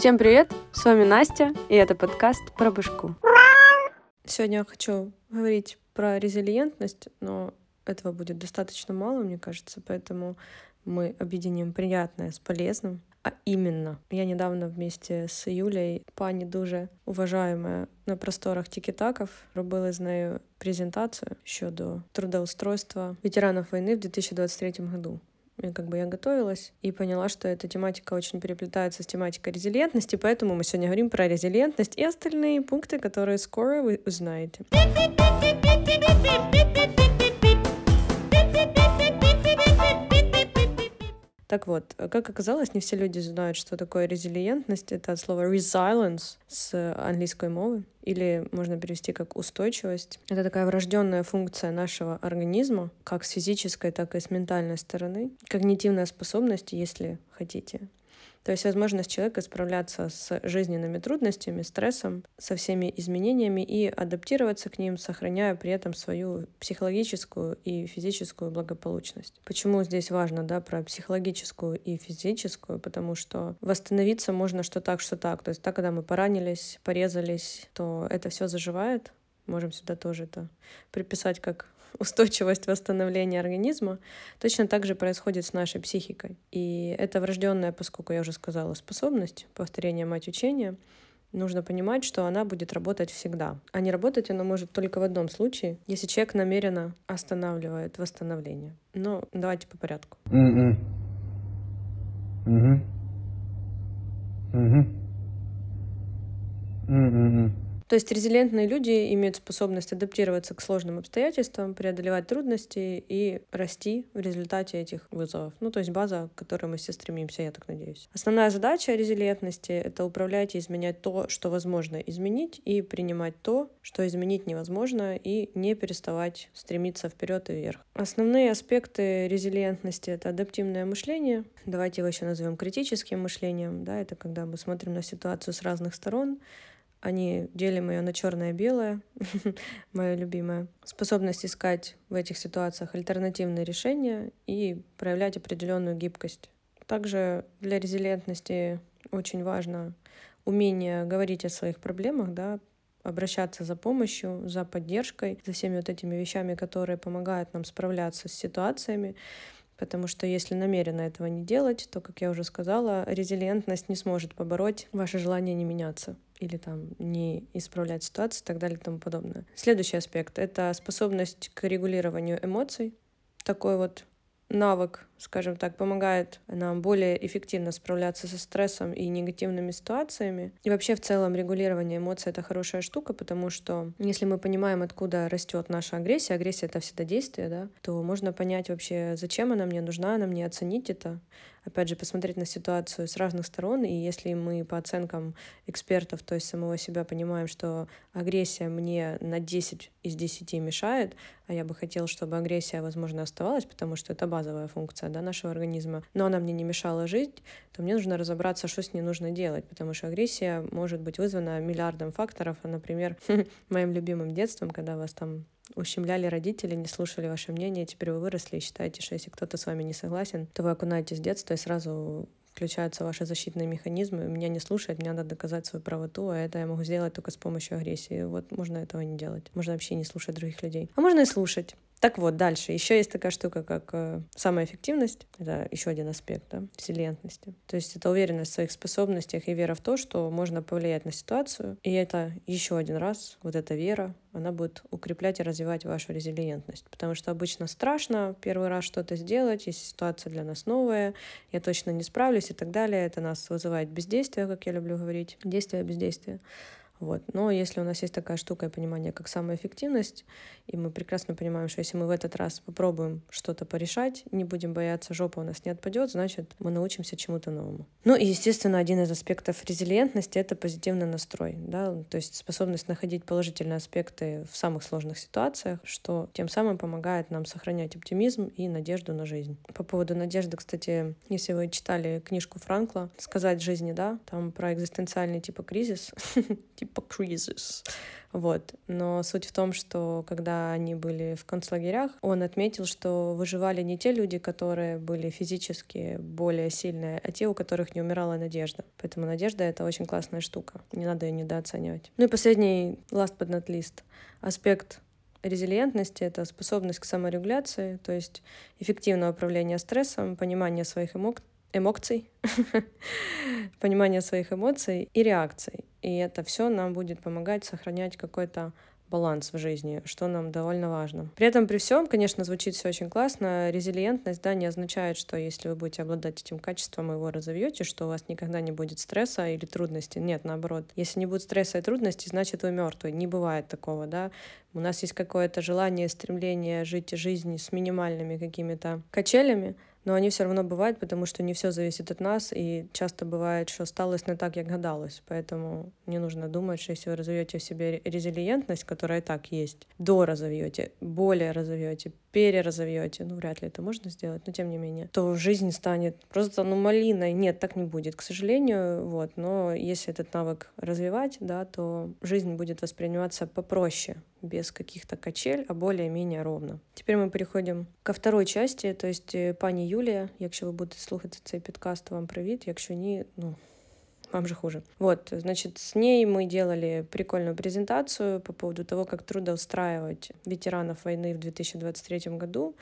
Всем привет! С вами Настя, и это подкаст про башку. Сегодня я хочу говорить про резилиентность, но этого будет достаточно мало, мне кажется, поэтому мы объединим приятное с полезным. А именно, я недавно вместе з Юлею, пані дуже уважаемая на просторах Тікітаків, робили з нею презентацію щодо трудоустройства ветеранов войны в 2023 году. И как бы я готовилась и поняла, что эта тематика очень переплетается с тематикой резилиентности, поэтому мы сегодня говорим про резилиентность и остальные пункты, которые скоро вы узнаете. Так вот, как оказалось, не все люди знают, что такое резилиентность. Это от слова resilience с английской мовы, или можно перевести как устойчивость. Это такая врожденная функция нашего организма, как с физической, так и с ментальной стороны. Когнитивная способность, если хотите. То есть возможность человека справляться с жизненными трудностями, стрессом, со всеми изменениями и адаптироваться к ним, сохраняя при этом свою психологическую и физическую благополучность. Почему здесь важно, да, про психологическую и физическую? Потому что восстановиться можно что так, что так. То есть так, когда мы поранились, порезались, то это все заживает. Можем сюда тоже это приписать как устойчивость восстановления организма, точно так же происходит с нашей психикой. И это врожденная, поскольку я уже сказала, способность повторения мать учения, нужно понимать, что она будет работать всегда. А не работать она может только в одном случае, если человек намеренно останавливает восстановление. Но давайте по порядку. Mm-mm. Mm-hmm. Mm-hmm. Mm-mm. То есть резилиентные люди имеют способность адаптироваться к сложным обстоятельствам, преодолевать трудности и расти в результате этих вызовов. Ну, то есть база, к которой мы все стремимся, я так надеюсь. Основная задача резилиентности — это управлять и изменять то, что возможно изменить, и принимать то, что изменить невозможно, и не переставать стремиться вперед и вверх. Основные аспекты резилиентности — это адаптивное мышление. Давайте его еще назовем критическим мышлением. Да, это когда мы смотрим на ситуацию с разных сторон, они делим ее на черное и белое, мое любимое. Способность искать в этих ситуациях альтернативные решения и проявлять определенную гибкость. Также для резилиентности очень важно умение говорить о своих проблемах, да, обращаться за помощью, за поддержкой, за всеми вот этими вещами, которые помогают нам справляться с ситуациями. Потому что если намеренно этого не делать, то, как я уже сказала, резилиентность не сможет побороть ваше желание не меняться или там не исправлять ситуацию и так далее и тому подобное. Следующий аспект — это способность к регулированию эмоций. Такой вот навык, скажем так, помогает нам более эффективно справляться со стрессом и негативными ситуациями. И вообще в целом регулирование эмоций — это хорошая штука, потому что если мы понимаем, откуда растет наша агрессия, агрессия — это всегда действие, да, то можно понять вообще, зачем она мне нужна, она мне оценить это, опять же, посмотреть на ситуацию с разных сторон, и если мы по оценкам экспертов, то есть самого себя, понимаем, что агрессия мне на 10 из 10 мешает, а я бы хотел, чтобы агрессия, возможно, оставалась, потому что это базовая функция да, нашего организма, но она мне не мешала жить, то мне нужно разобраться, что с ней нужно делать, потому что агрессия может быть вызвана миллиардом факторов, например, моим любимым детством, когда вас там ущемляли родители, не слушали ваше мнение, теперь вы выросли и считаете, что если кто-то с вами не согласен, то вы окунаетесь в детство и сразу включаются ваши защитные механизмы. Меня не слушает, мне надо доказать свою правоту, а это я могу сделать только с помощью агрессии. Вот можно этого не делать. Можно вообще не слушать других людей. А можно и слушать. Так вот, дальше. Еще есть такая штука, как э, самая эффективность. Это еще один аспект да, резилиентности. То есть это уверенность в своих способностях и вера в то, что можно повлиять на ситуацию. И это еще один раз, вот эта вера, она будет укреплять и развивать вашу резилиентность. Потому что обычно страшно первый раз что-то сделать, если ситуация для нас новая, я точно не справлюсь и так далее. Это нас вызывает бездействие, как я люблю говорить. Действие, бездействие. Вот. Но если у нас есть такая штука и понимание, как самоэффективность, и мы прекрасно понимаем, что если мы в этот раз попробуем что-то порешать, не будем бояться, жопа у нас не отпадет, значит, мы научимся чему-то новому. Ну и, естественно, один из аспектов резилиентности — это позитивный настрой, да, то есть способность находить положительные аспекты в самых сложных ситуациях, что тем самым помогает нам сохранять оптимизм и надежду на жизнь. По поводу надежды, кстати, если вы читали книжку Франкла «Сказать жизни, да», там про экзистенциальный типа кризис, типа hypocrisis. Вот. Но суть в том, что когда они были в концлагерях, он отметил, что выживали не те люди, которые были физически более сильные, а те, у которых не умирала надежда. Поэтому надежда — это очень классная штука. Не надо ее недооценивать. Ну и последний last but not least аспект резилиентности — это способность к саморегуляции, то есть эффективное управление стрессом, понимание своих эмоций, эмоций, понимание своих эмоций и реакций. И это все нам будет помогать сохранять какой-то баланс в жизни, что нам довольно важно. При этом, при всем, конечно, звучит все очень классно. Резилиентность, да, не означает, что если вы будете обладать этим качеством и его разовьете, что у вас никогда не будет стресса или трудностей. Нет, наоборот. Если не будет стресса и трудностей, значит вы мертвый. Не бывает такого, да. У нас есть какое-то желание, стремление жить жизнь с минимальными какими-то качелями, но они все равно бывают, потому что не все зависит от нас, и часто бывает, что сталося не так, как гадалось. Поэтому не нужно думать, что если вы разовьете в себе резилиентность, которая и так есть, до разовьете, более разовьете, переразовьете, ну вряд ли это можно сделать, но тем не менее, то жизнь станет просто ну малиной. Нет, так не будет, к сожалению, вот. Но если этот навык развивать, да, то жизнь будет восприниматься попроще, без каких-то качель, а более-менее ровно. Теперь мы переходим ко второй части, то есть э, пані Юлія, якщо ви будете слухати цей підкаст, вам привіт, якщо ні, ну вам же хуже. Вот, значит, с ней мы делали прикольную презентацию по поводу того, как трудоустраивать ветеранов войны в 2023 году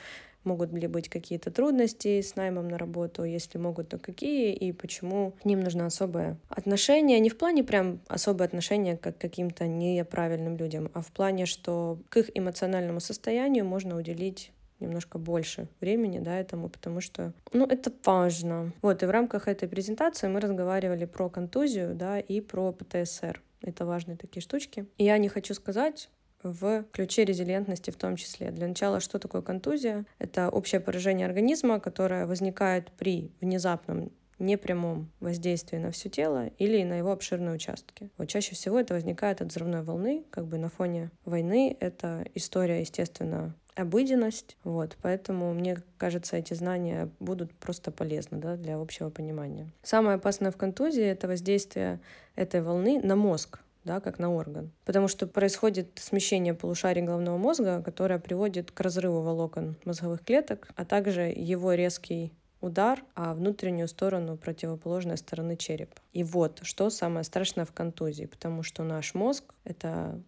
могут ли быть какие-то трудности с наймом на работу, если могут, то какие, и почему к ним нужно особое отношение, не в плане прям особое отношение как к каким-то неправильным людям, а в плане, что к их эмоциональному состоянию можно уделить немножко больше времени, да, этому, потому что, ну, это важно. Вот, и в рамках этой презентации мы разговаривали про контузию, да, и про ПТСР. Это важные такие штучки. И я не хочу сказать, в ключе резилиентности в том числе. Для начала, что такое контузия? Это общее поражение организма, которое возникает при внезапном непрямом воздействии на все тело или на его обширные участки. Вот чаще всего это возникает от взрывной волны, как бы на фоне войны. Это история, естественно, обыденность. Вот, поэтому, мне кажется, эти знания будут просто полезны да, для общего понимания. Самое опасное в контузии — это воздействие этой волны на мозг да, как на орган. Потому что происходит смещение полушарий головного мозга, которое приводит к разрыву волокон мозговых клеток, а также его резкий удар, а внутреннюю сторону противоположной стороны черепа. И вот, что самое страшное в контузии, потому что наш мозг — это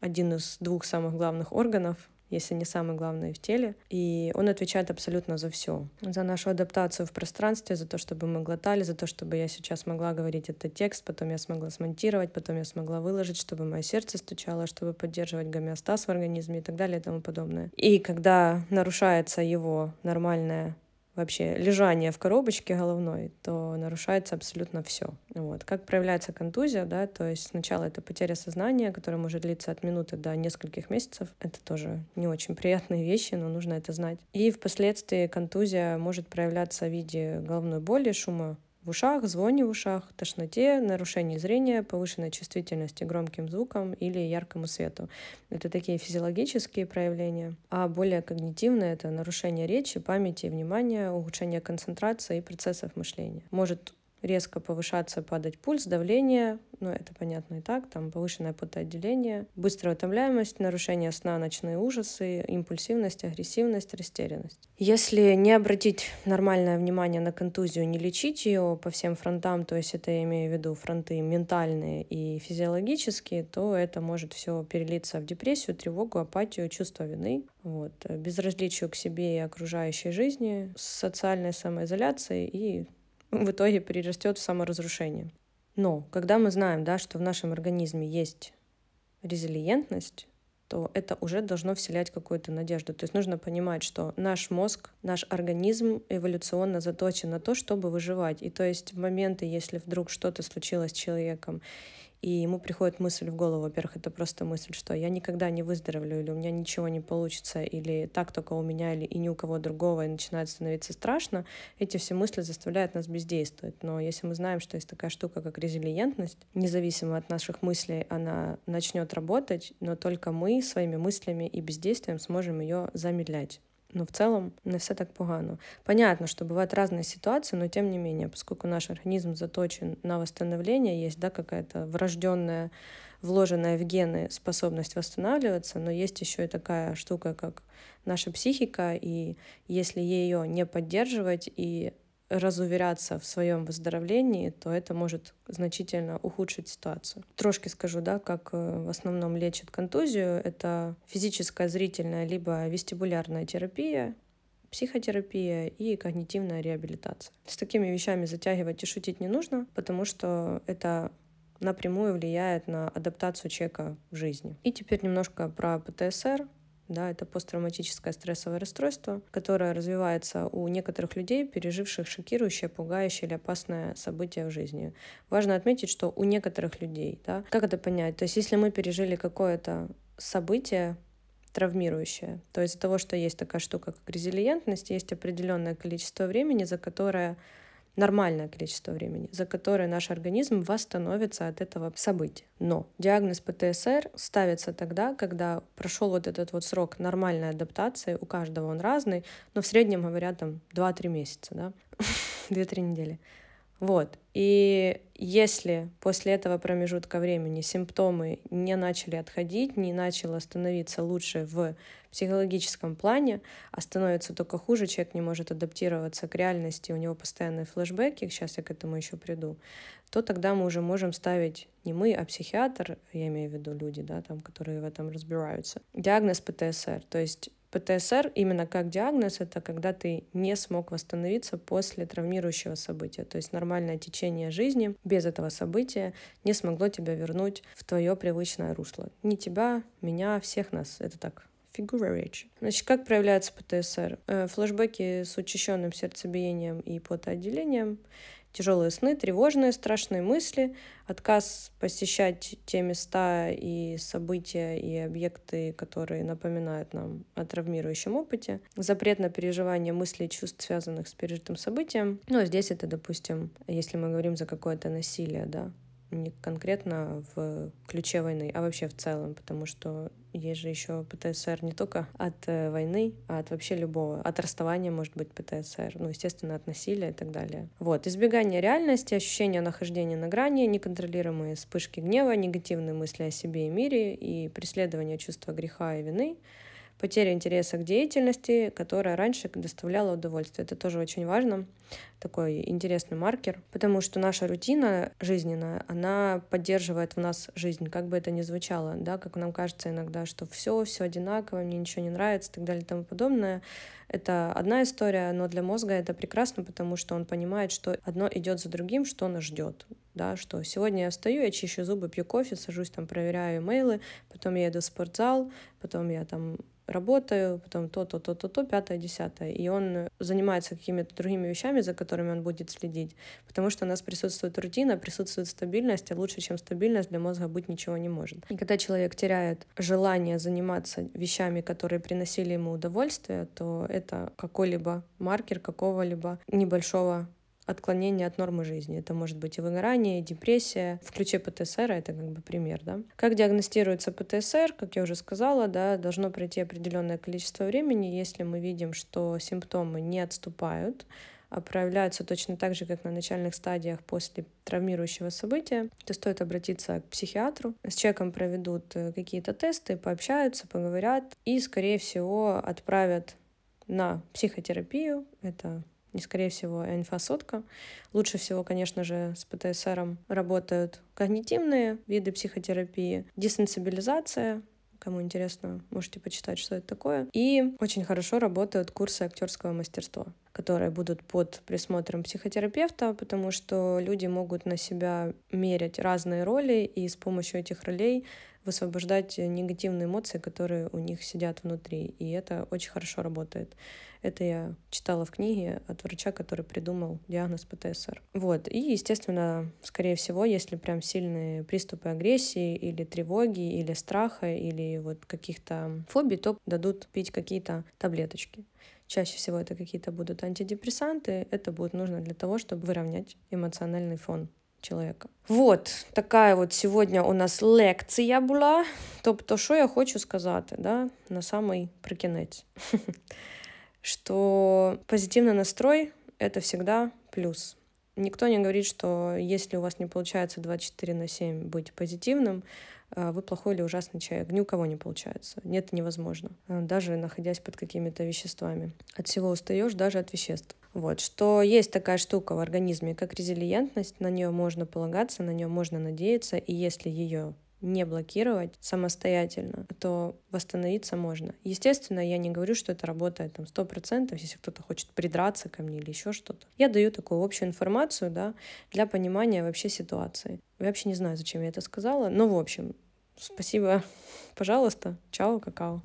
один из двух самых главных органов если не самый главный в теле. И он отвечает абсолютно за все. За нашу адаптацию в пространстве, за то, чтобы мы глотали, за то, чтобы я сейчас могла говорить этот текст, потом я смогла смонтировать, потом я смогла выложить, чтобы мое сердце стучало, чтобы поддерживать гомеостаз в организме и так далее и тому подобное. И когда нарушается его нормальная вообще лежание в коробочке головной, то нарушается абсолютно все. Вот. Как проявляется контузия, да, то есть сначала это потеря сознания, которая может длиться от минуты до нескольких месяцев. Это тоже не очень приятные вещи, но нужно это знать. И впоследствии контузия может проявляться в виде головной боли, шума в ушах, звоне в ушах, тошноте, нарушении зрения, повышенной чувствительности громким звукам или яркому свету. Это такие физиологические проявления. А более когнитивные — это нарушение речи, памяти и внимания, ухудшение концентрации и процессов мышления. Может резко повышаться, падать пульс, давление, ну это понятно и так, там повышенное потоотделение, быстрая утомляемость, нарушение сна, ночные ужасы, импульсивность, агрессивность, растерянность. Если не обратить нормальное внимание на контузию, не лечить ее по всем фронтам, то есть это я имею в виду фронты ментальные и физиологические, то это может все перелиться в депрессию, тревогу, апатию, чувство вины, вот, безразличию к себе и окружающей жизни, социальной самоизоляцией и в итоге перерастет в саморазрушение. Но когда мы знаем, да, что в нашем организме есть резилиентность, то это уже должно вселять какую-то надежду. То есть нужно понимать, что наш мозг, наш организм эволюционно заточен на то, чтобы выживать. И то есть в моменты, если вдруг что-то случилось с человеком, и ему приходит мысль в голову, во-первых, это просто мысль, что я никогда не выздоровлю, или у меня ничего не получится, или так только у меня, или и ни у кого другого, и начинает становиться страшно, эти все мысли заставляют нас бездействовать. Но если мы знаем, что есть такая штука, как резилиентность, независимо от наших мыслей, она начнет работать, но только мы своими мыслями и бездействием сможем ее замедлять. Но в целом не все так погано. Понятно, что бывают разные ситуации, но тем не менее, поскольку наш организм заточен на восстановление, есть да, какая-то врожденная, вложенная в гены способность восстанавливаться, но есть еще и такая штука, как наша психика, и если ее не поддерживать и разуверяться в своем выздоровлении, то это может значительно ухудшить ситуацию. Трошки скажу, да, как э, в основном лечат контузию. Это физическая, зрительная, либо вестибулярная терапия, психотерапия и когнитивная реабилитация. С такими вещами затягивать и шутить не нужно, потому что это напрямую влияет на адаптацию человека в жизни. И теперь немножко про ПТСР. Да, это посттравматическое стрессовое расстройство, которое развивается у некоторых людей, переживших шокирующее, пугающее или опасное событие в жизни. Важно отметить, что у некоторых людей, да, как это понять? То есть если мы пережили какое-то событие, травмирующее. То есть из-за того, что есть такая штука, как резилиентность, есть определенное количество времени, за которое нормальное количество времени, за которое наш организм восстановится от этого события. Но диагноз ПТСР ставится тогда, когда прошел вот этот вот срок нормальной адаптации, у каждого он разный, но в среднем говорят там 2-3 месяца, да, 2-3 недели. Вот. И если после этого промежутка времени симптомы не начали отходить, не начало становиться лучше в психологическом плане, а становится только хуже, человек не может адаптироваться к реальности, у него постоянные флешбеки, сейчас я к этому еще приду, то тогда мы уже можем ставить не мы, а психиатр, я имею в виду люди, да, там, которые в этом разбираются, диагноз ПТСР. То есть ПТСР именно как диагноз — это когда ты не смог восстановиться после травмирующего события. То есть нормальное течение жизни без этого события не смогло тебя вернуть в твое привычное русло. Не тебя, меня, всех нас. Это так фигура речи. Значит, как проявляется ПТСР? Э, флэшбэки с учащенным сердцебиением и потоотделением, тяжелые сны, тревожные, страшные мысли, отказ посещать те места и события и объекты, которые напоминают нам о травмирующем опыте, запрет на переживание мыслей и чувств, связанных с пережитым событием. Ну, а здесь это, допустим, если мы говорим за какое-то насилие, да, не конкретно в ключе войны, а вообще в целом, потому что есть же еще ПТСР не только от э, войны, а от вообще любого. От расставания может быть ПТСР, ну, естественно, от насилия и так далее. Вот. Избегание реальности, ощущение нахождения на грани, неконтролируемые вспышки гнева, негативные мысли о себе и мире и преследование чувства греха и вины — потеря интереса к деятельности, которая раньше доставляла удовольствие. Это тоже очень важно, такой интересный маркер, потому что наша рутина жизненная, она поддерживает в нас жизнь, как бы это ни звучало, да, как нам кажется иногда, что все, все одинаково, мне ничего не нравится и так далее и тому подобное. Это одна история, но для мозга это прекрасно, потому что он понимает, что одно идет за другим, что нас ждет. Да, что сегодня я встаю, я чищу зубы, пью кофе, сажусь там, проверяю имейлы, потом я иду в спортзал, потом я там работаю, потом то, то, то, то, то, пятое, десятое. И он занимается какими-то другими вещами, за которыми он будет следить, потому что у нас присутствует рутина, присутствует стабильность, а лучше, чем стабильность, для мозга быть ничего не может. И когда человек теряет желание заниматься вещами, которые приносили ему удовольствие, то это какой-либо маркер какого-либо небольшого отклонение от нормы жизни. Это может быть и выгорание, и депрессия. В ключе ПТСР это как бы пример. Да? Как диагностируется ПТСР? Как я уже сказала, да, должно пройти определенное количество времени. Если мы видим, что симптомы не отступают, а проявляются точно так же, как на начальных стадиях после травмирующего события, то стоит обратиться к психиатру. С человеком проведут э, какие-то тесты, пообщаются, поговорят и, скорее всего, отправят на психотерапию. Это не скорее всего, инфосотка. Лучше всего, конечно же, с ПТСР работают когнитивные виды психотерапии, десенсибилизация, Кому интересно, можете почитать, что это такое. И очень хорошо работают курсы актерского мастерства, которые будут под присмотром психотерапевта, потому что люди могут на себя мерять разные роли и с помощью этих ролей высвобождать негативные эмоции, которые у них сидят внутри. И это очень хорошо работает. Это я читала в книге от врача, который придумал диагноз ПТСР. Вот. И, естественно, скорее всего, если прям сильные приступы агрессии или тревоги, или страха, или вот каких-то фобий, то дадут пить какие-то таблеточки. Чаще всего это какие-то будут антидепрессанты. Это будет нужно для того, чтобы выровнять эмоциональный фон чоловіка. Вот така от сьогодні у нас лекція була. Тобто, що я хочу сказати да, на самий прикінець. что позитивный настрой — это всегда плюс. Никто не говорит, что если у вас не получается 24 на 7 быть позитивным, а, вы плохой или ужасный человек. Ни у кого не получается. Нет, невозможно. А, даже находясь под какими-то веществами. От всего устаешь, даже от веществ. Вот, что есть такая штука в организме, как резилиентность, на нее можно полагаться, на нее можно надеяться, и если ее не блокировать самостоятельно, то восстановиться можно. Естественно, я не говорю, что это работает там сто процентов, если кто-то хочет придраться ко мне или еще что-то. Я даю такую общую информацию, да, для понимания вообще ситуации. Я вообще не знаю, зачем я это сказала, но в общем, спасибо, пожалуйста, чао, какао.